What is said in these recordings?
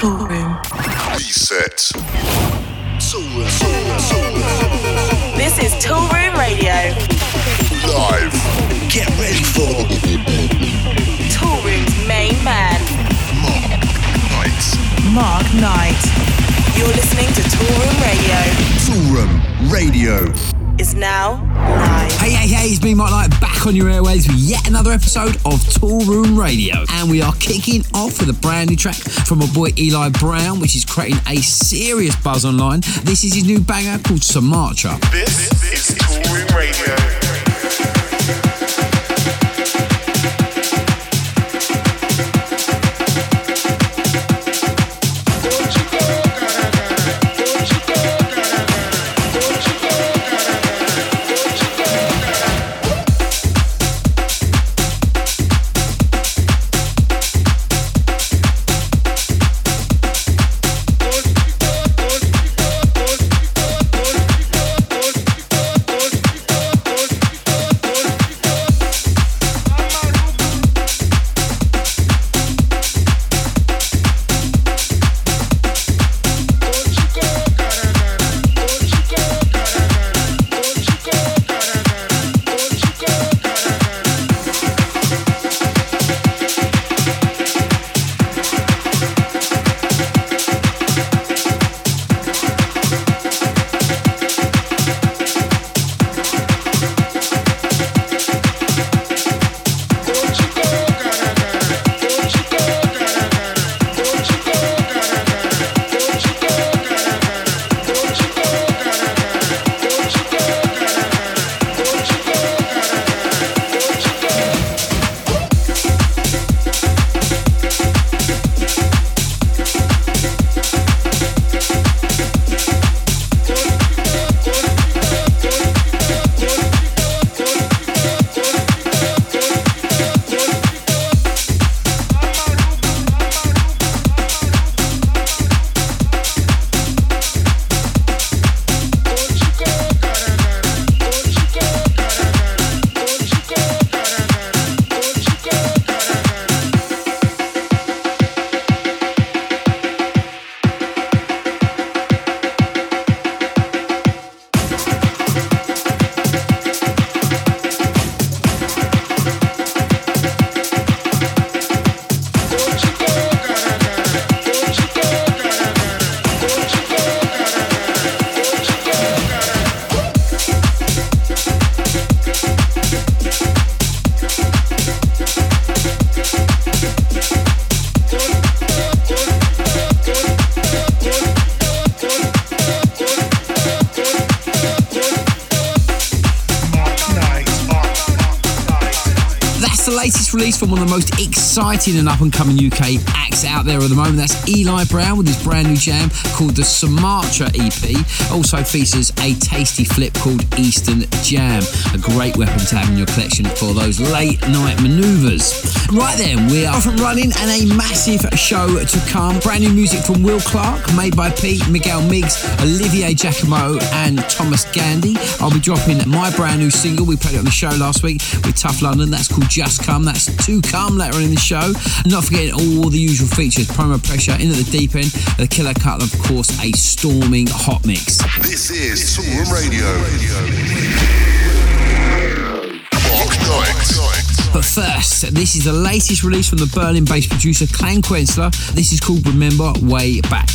Toolroom. Reset. This is Toolroom Radio. Live. Get ready for Toolroom's main man, Mark Knight. Mark Knight. You're listening to Toolroom Radio. Toolroom Radio. Is now live. Hey, hey, hey, it's me, Mark Knight, back on your airways with yet another episode of Toolroom Radio. And we are kicking off with a brand new track from my boy Eli Brown, which is creating a serious buzz online. This is his new banger called Sumatra. This is Toolroom Radio. From one of the most exciting and up and coming UK acts out there at the moment. That's Eli Brown with his brand new jam called the Sumatra EP. Also features a tasty flip called Eastern Jam, a great weapon to have in your collection for those late night maneuvers. Right then, we are off and running and a massive show to come. Brand new music from Will Clark, made by Pete, Miguel Miggs, Olivier Giacomo, and Thomas Gandy. I'll be dropping my brand new single. We played it on the show last week with Tough London. That's called Just Come. That's to come later on in the show. Not forgetting all the usual features promo pressure, in at the deep end, the killer cut, and of course, a storming hot mix. This is Toolroom Radio. Mark Knight. But first, this is the latest release from the Berlin based producer Klangkuenstler. This is called Remember Way Back.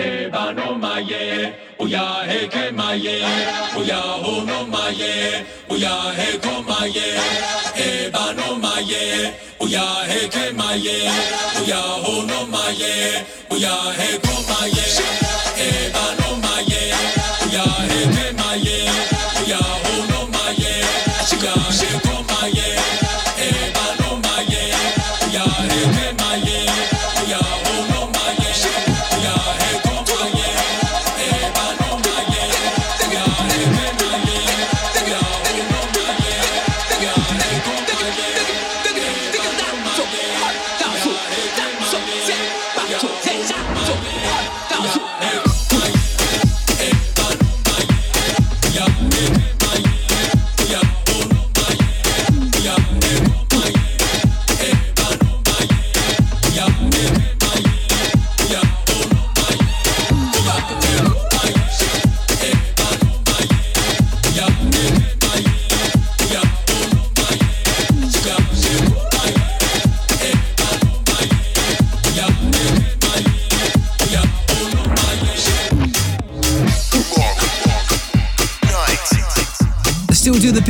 eba no maye, uya heke maye, uya ho no maye, uya heko maye, eba no maye, uya heke maye, uya ho no maye, uya heko maye.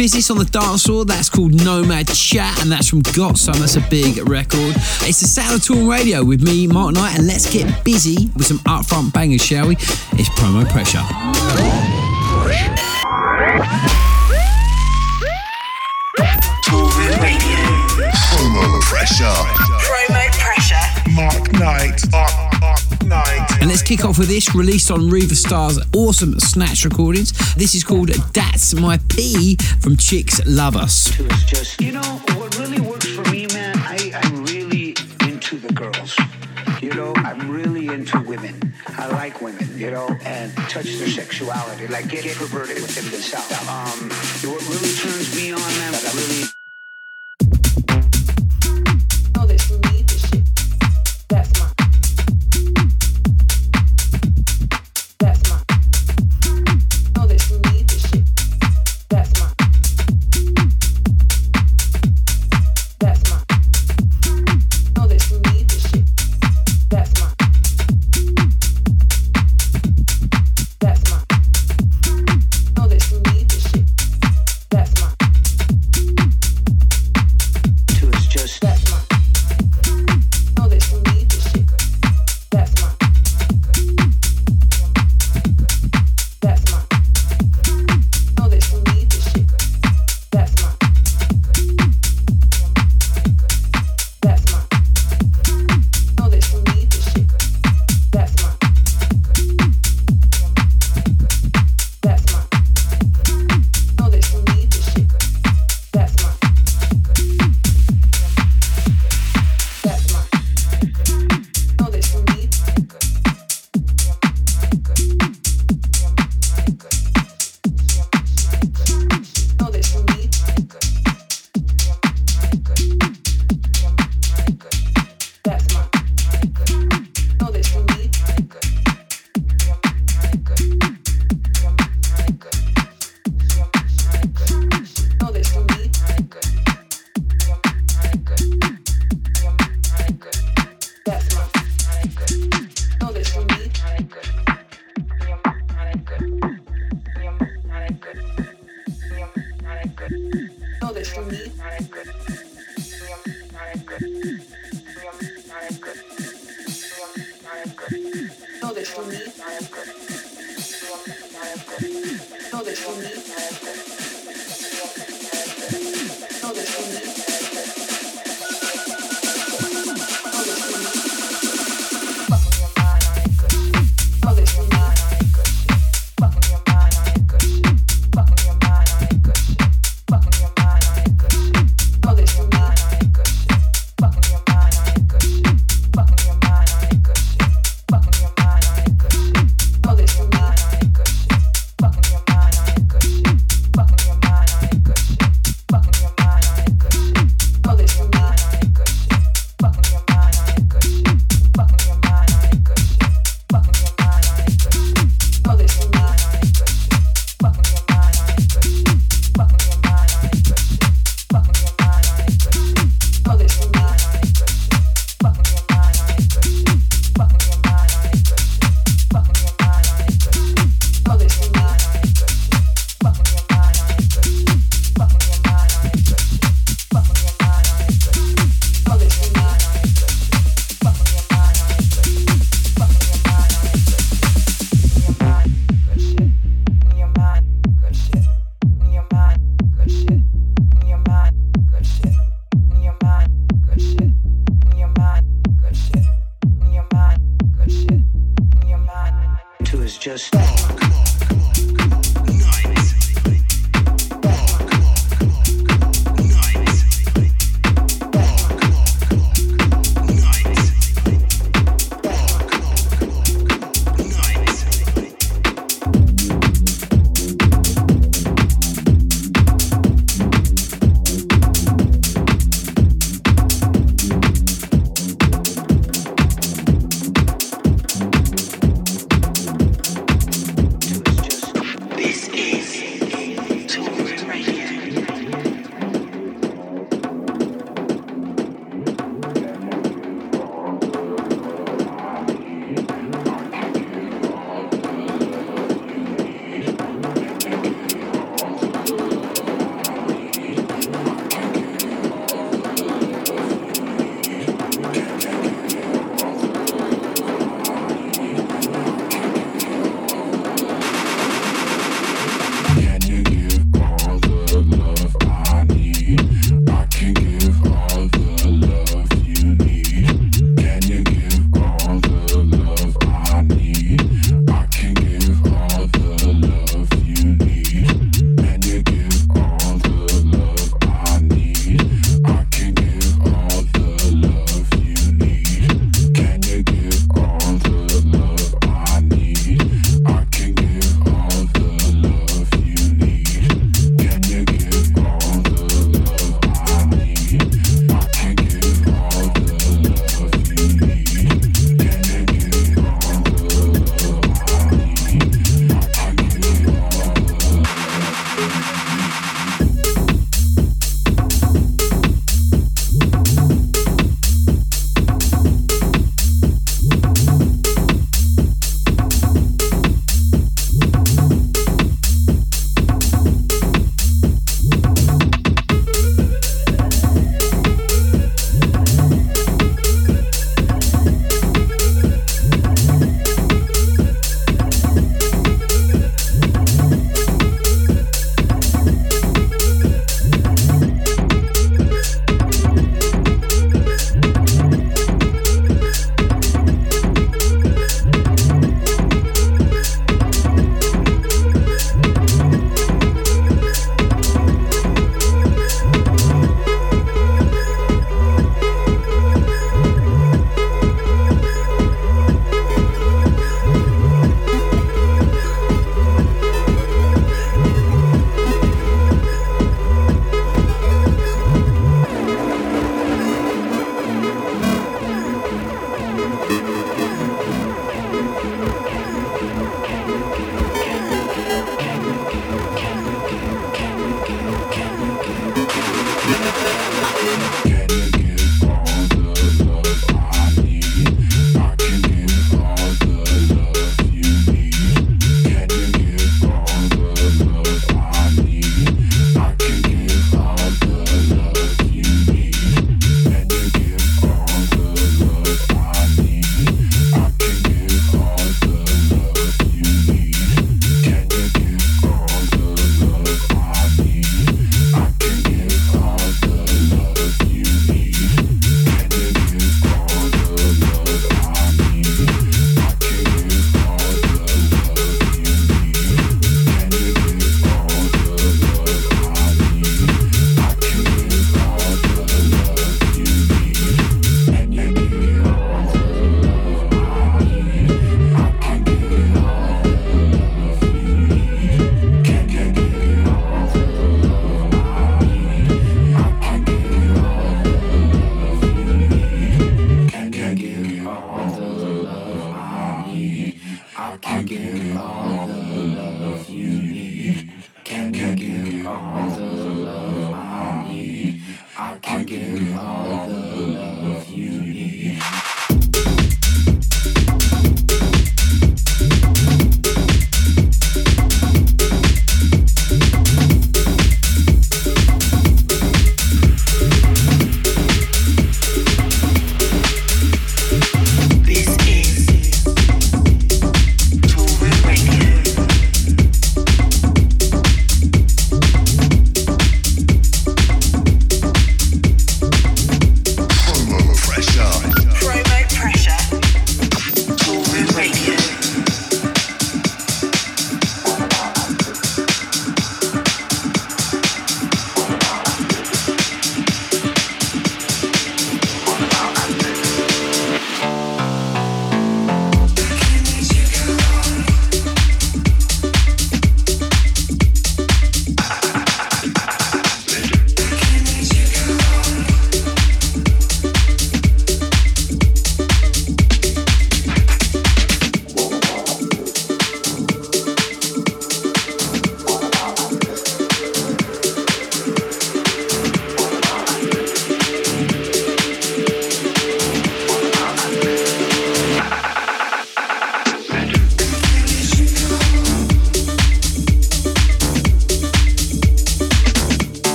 Business on the dance floor. That's called Nomad Chat, and that's from Got Some. That's a big record. It's the Sound of Toolroom Radio with me, Mark Knight, and let's get busy with some upfront bangers, shall we? It's promo pressure. Toolroom Radio. Promo pressure. Promo pressure. Mark Knight. Mark, Mark Knight. Let's kick off with this, released on Riva Starr's awesome Snatch recordings. This is called That's My P from Chicks Luv Us. Just, you know, what really works for me, man, I, I'm really into the girls. You know, I'm really into women. I like women, you know, and touch their sexuality, like get, get perverted within themselves. Um, what really turns me on, man, I really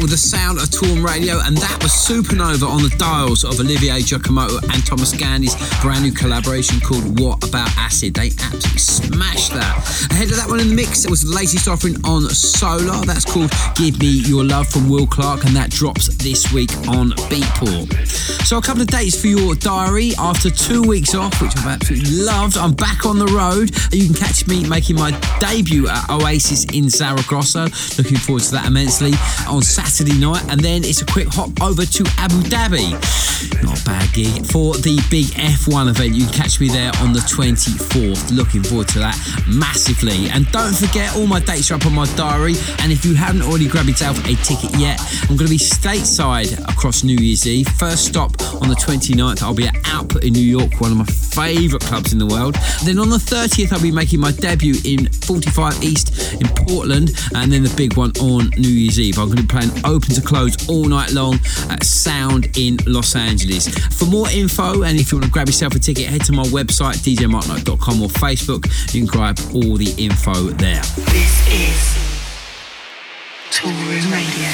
with the sound of Toolroom Radio, and that was Supernova on the dials of Olivier Giacomotto and Thomas Gandy's brand new collaboration called What About Acid. They absolutely smashed that. Ahead of that one in the mix, it was the latest offering on Solar. That's called Give Me Your Love from Will Clark, and that drops this week on Beatport. So, a couple of dates for your diary. After two weeks off, which I've absolutely loved, I'm back on the road. You can catch me making my debut at Oasis in Zaragoza. Looking forward to that immensely on Saturday night, and then it's a quick hop over to Abu Dhabi. Not a bad gig for the big F1 event. You can catch me there on the 24th. Looking forward to that massively. And don't forget, all my dates are up on my diary. And if you haven't already grabbed yourself a ticket yet, I'm going to be stateside across New Year's Eve. First stop on the 29th, I'll be at Output in New York, one of my favourite clubs in the world. Then on the 30th, I'll be making my debut in 45 East in Portland, and then the big one on New Year's Eve. I'm going to be playing open to close all night long at Sound in Los Angeles. For more info, and if you want to grab yourself a ticket, head to my website, djmarkknight.com or Facebook. You can grab all the info there. This is Toolroom Radio.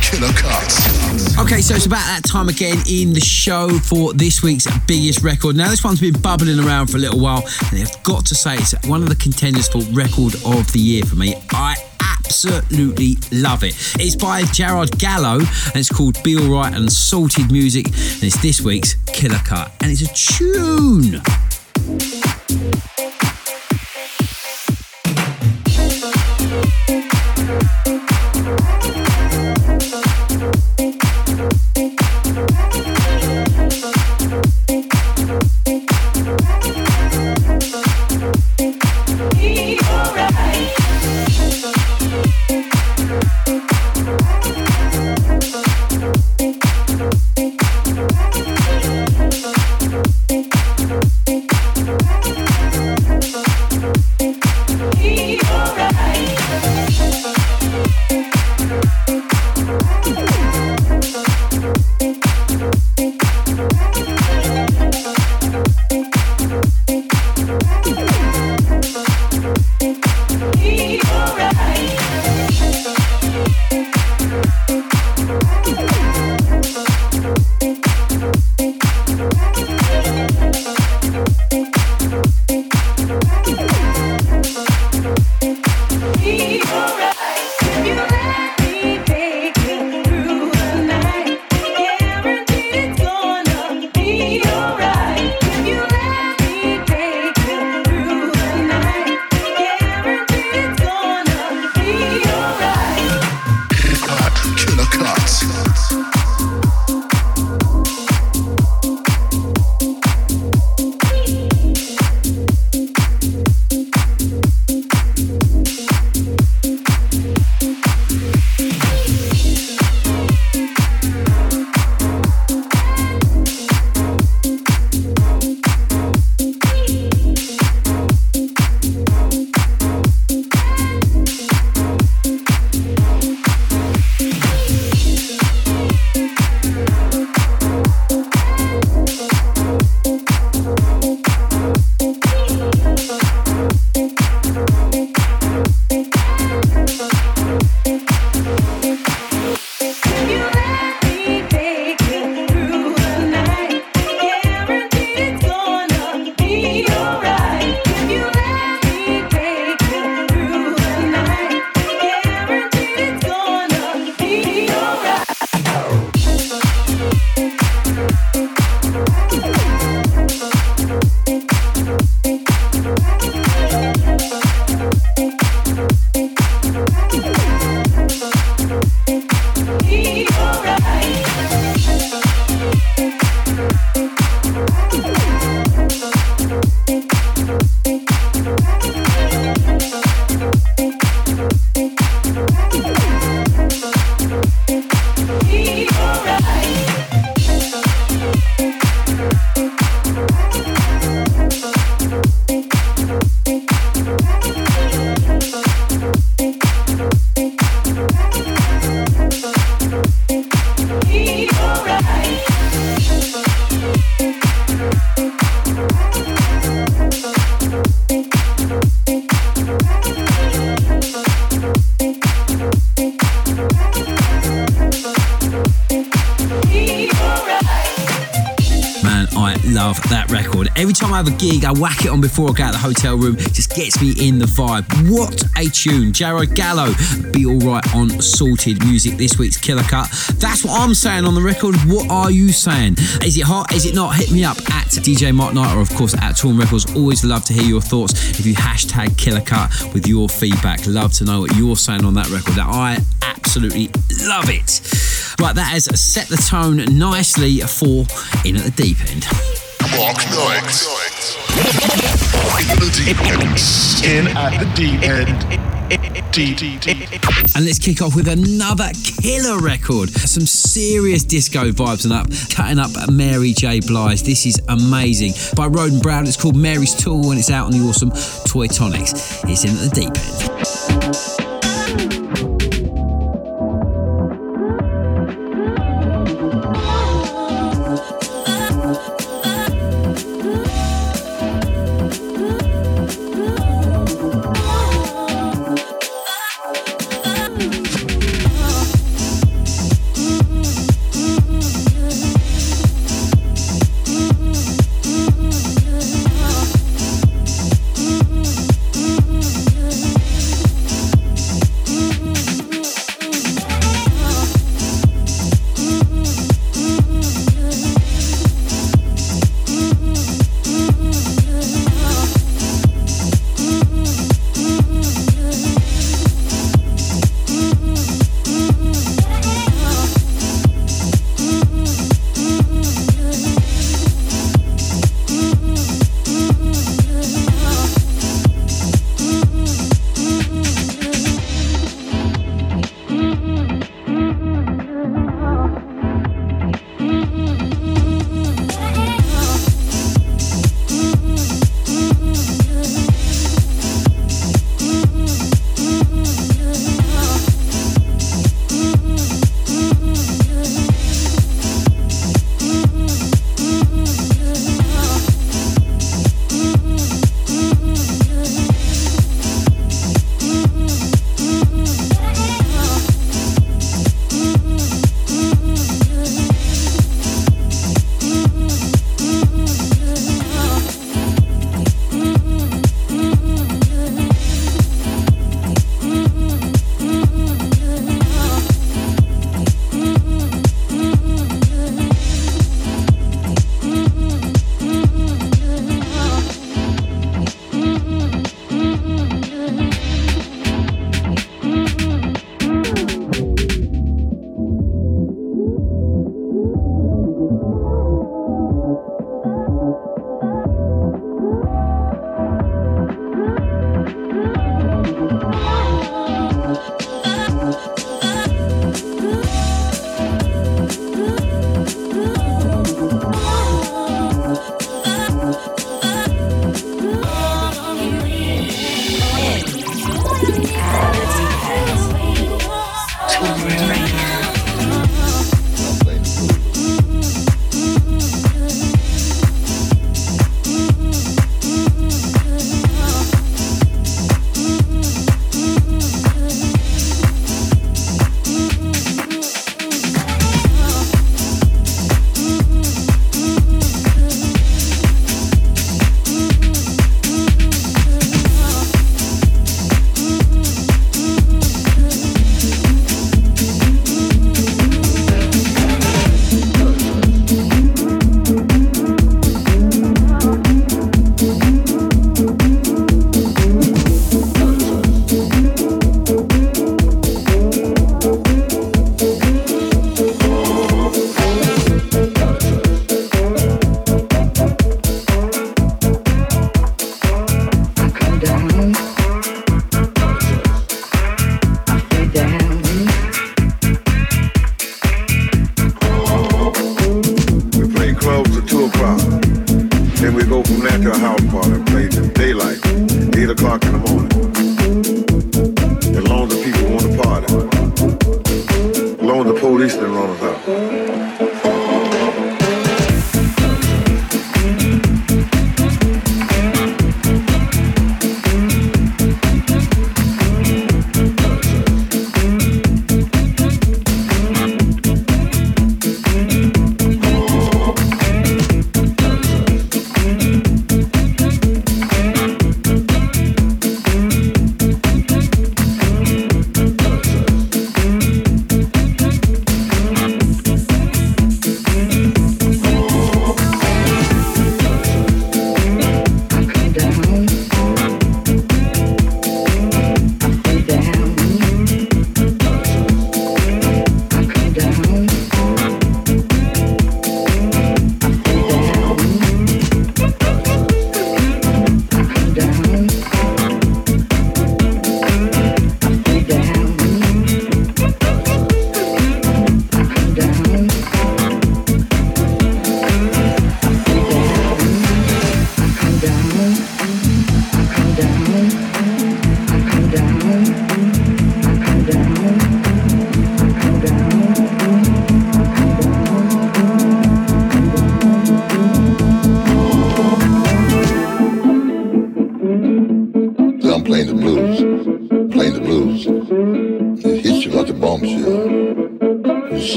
Killer cuts. Okay, so it's about that time again in the show for this week's biggest record. Now, this one's been bubbling around for a little while, and I've got to say, it's one of the contenders for record of the year for me. I absolutely love it. It's by Gerard Gallo, and it's called Be Alright and Salted Music, and it's this week's Killer Cut, and it's a tune. Every time I have a gig, I whack it on before I go out of the hotel room. It just gets me in the vibe. What a tune. Jared Gallo, Be Alright on Sorted Music, this week's Killer Cut. That's what I'm saying on the record. What are you saying? Is it hot? Is it not? Hit me up at DJ Mark Knight or, of course, at Toolroom Records. Always love to hear your thoughts. If you hashtag Killer Cut with your feedback, love to know what you're saying on that record. That I absolutely love it. Right, that has set the tone nicely for In at the Deep End. In at the deep end. And let's kick off with another killer record. Some serious disco vibes and up, cutting up Mary J. Blige. This is amazing. By Roden Brown, it's called Mary's Tool and it's out on the awesome Toy Tonics. It's in at the deep end.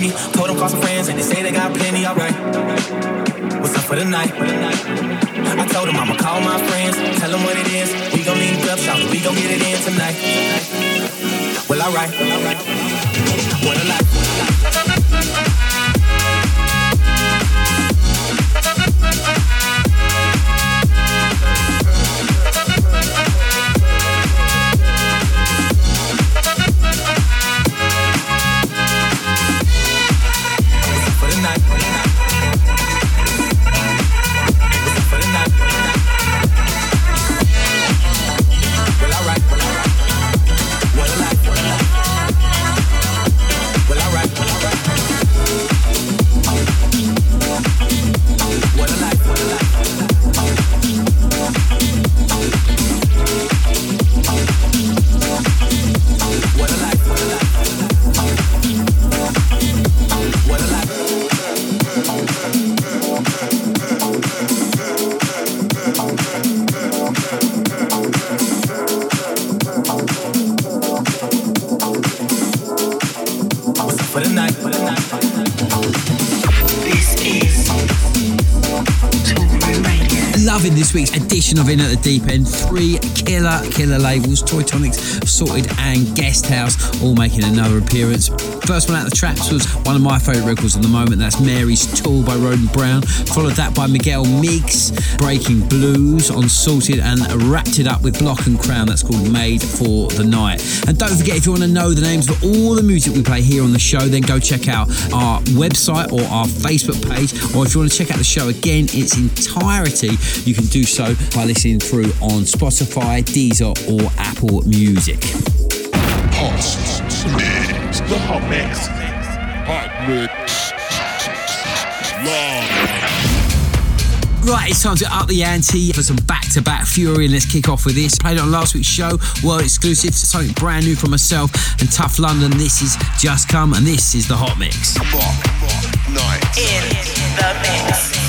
with me. Told them call some friends and they say they got plenty, alright. What's up for the night? I told them I'ma call my friends, tell them what it is. We gon' link up, shout we gon' get it in tonight. Well, alright. What a life. Edition of In at the Deep End. Three killer, killer labels Toy Tonics, Sorted, and Guest House, all making another appearance. First one out of the traps was one of my favourite records at the moment. That's Mary's Tool by Roden Brown. Followed that by Miguel Migs, Breaking Blues on Sorted, and wrapped it up with Block and Crown. That's called Made for the Night. And don't forget, if you want to know the names of all the music we play here on the show, then go check out our website or our Facebook page. Or if you want to check out the show again, in its entirety, you can do so by listening through on Spotify, Deezer, or Apple Music. Hot mix. The hot mix. Hot mix. Live. Right, it's time to up the ante for some back-to-back fury, and let's kick off with this. Played on last week's show, world exclusive, something brand new from myself and Tough London. This is Just Come, and this is the Hot Mix. Rock, rock, night. In the mix.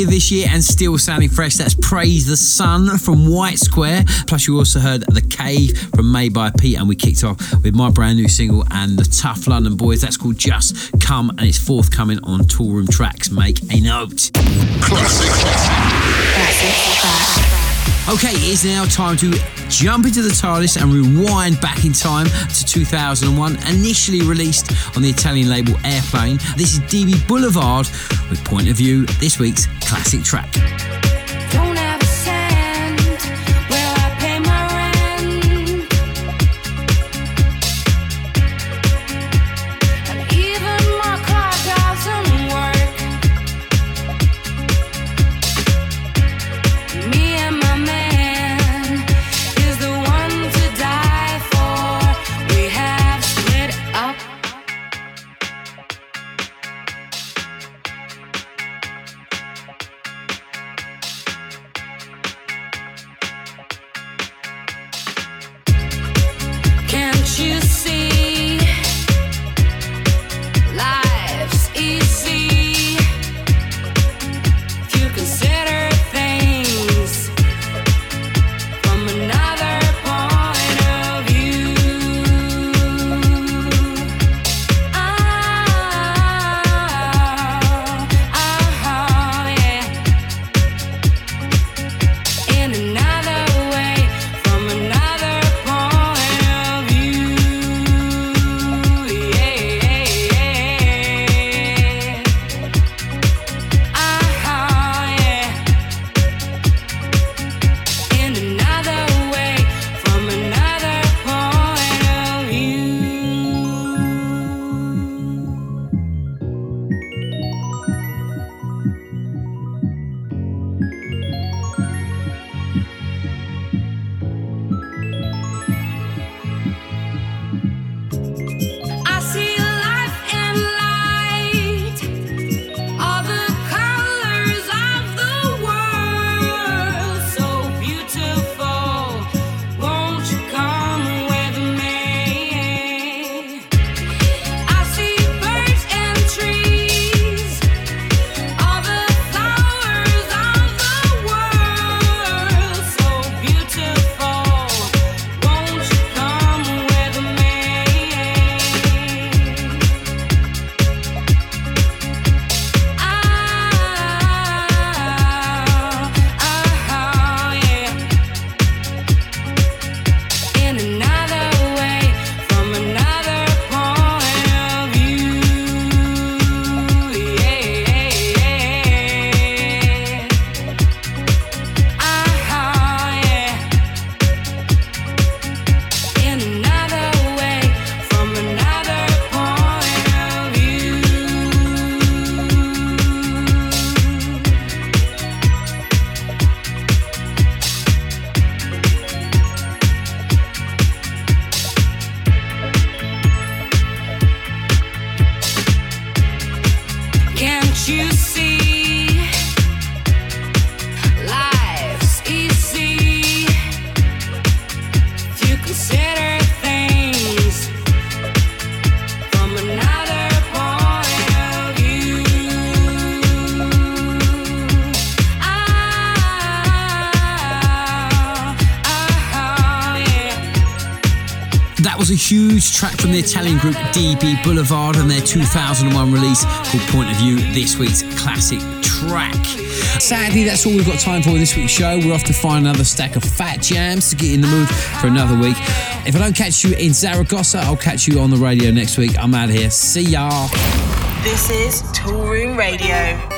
Earlier this year and still sounding fresh, that's Praise the Sun from White Square. Plus, you also heard The Cave from Made by Pete, and we kicked off with my brand new single and the Tough London Boys. That's called Just Come, and it's forthcoming on Toolroom Tracks. Make a note. Classic. Okay, it is now time to jump into the TARDIS and rewind back in time to 2001, initially released on the Italian label Airplane. This is DB Boulevard with Point of View, this week's classic track. From the Italian group DB Boulevard and their 2001 release called Point of View, this week's classic track. Sadly, that's all we've got time for this week's show. We're off to find another stack of fat jams to get in the mood for another week. If I don't catch you in Zaragoza, I'll catch you on the radio next week. I'm out of here. See ya. This is Toolroom Radio. Toolroom